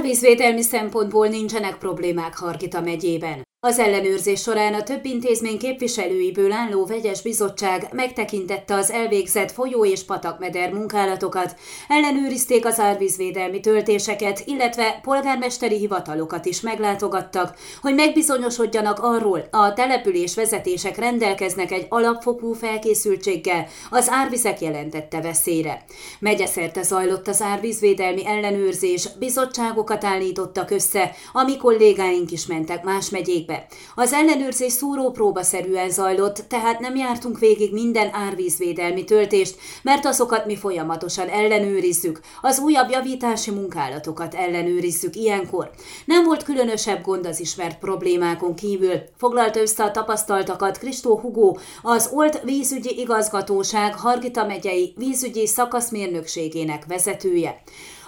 Árvízvédelmi szempontból nincsenek problémák Harkita megyében. Az ellenőrzés során a több intézmény képviselőiből álló vegyes bizottság megtekintette az elvégzett folyó- és patakmeder munkálatokat, ellenőrizték az árvízvédelmi töltéseket, illetve polgármesteri hivatalokat is meglátogattak, hogy megbizonyosodjanak arról, a település vezetések rendelkeznek egy alapfokú felkészültséggel az árvizek jelentette veszélyre. Megyeszerte zajlott az árvízvédelmi ellenőrzés, bizottságokat állítottak össze, ami kollégáink is mentek más megyék be. Az ellenőrzés szúrópróbaszerűen zajlott, tehát nem jártunk végig minden árvízvédelmi töltést, mert azokat mi folyamatosan ellenőrizzük, az újabb javítási munkálatokat ellenőrizzük ilyenkor. Nem volt különösebb gond az ismert problémákon kívül, foglalta össze a tapasztaltakat Kristó Hugó, az Olt vízügyi igazgatóság Hargita megyei vízügyi szakaszmérnökségének vezetője.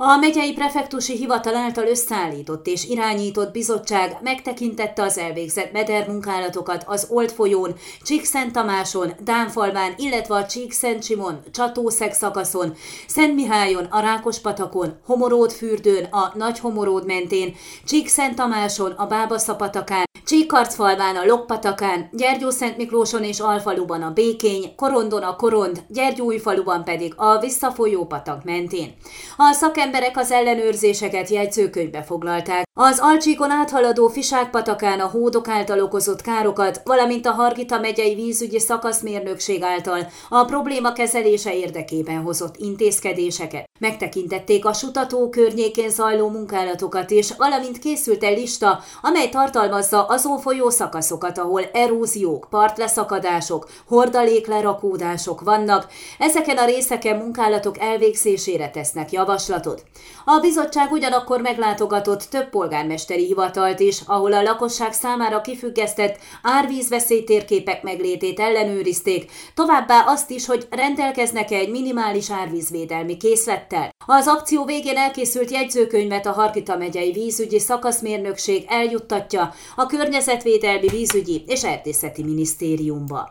A megyei prefektusi hivatal által összeállított és irányított bizottság megtekintette az elvégzett medermunkálatokat az Old folyón, Csíkszent Tamáson, Dánfalván, illetve a Csíkszent Simon, Csatószeg szakaszon, Szent Mihályon, a Rákospatakon, Homoród fürdőn, a Nagy Homoród mentén, Csíkszent Tamáson, a Bábaszapatakán, Csíkarcfalván a Lokpatakán, Gyergyó-Szent Miklóson és Alfaluban a Békény, Korondon a Korond, Gyergyóújfaluban pedig a Visszafolyó patak mentén. A szakemberek az ellenőrzéseket jegyzőkönyvbe foglalták. Az Alcsíkon áthaladó Fiságpatakán a hódok által okozott károkat, valamint a Hargita megyei vízügyi szakaszmérnökség által a probléma kezelése érdekében hozott intézkedéseket. Megtekintették a sutató környékén zajló munkálatokat is, valamint készült egy lista, amely tartalmazza azon folyó szakaszokat, ahol eróziók, partleszakadások, hordaléklerakódások vannak, ezeken a részeken munkálatok elvégzésére tesznek javaslatot. A bizottság ugyanakkor meglátogatott több polgármesteri hivatalt is, ahol a lakosság számára kifüggesztett árvízveszély térképek meglétét ellenőrizték, továbbá azt is, hogy rendelkeznek -e egy minimális árvízvédelmi készlettel. Az akció végén elkészült jegyzőkönyvet a Harkita megyei vízügyi szakaszmérnökség eljuttatja a Környezetvédelmi Vízügyi és Erdészeti Minisztériumba.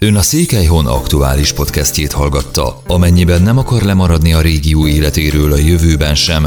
Ön a Székelyhon aktuális podcastjét hallgatta. Amennyiben nem akar lemaradni a régió életéről a jövőben sem,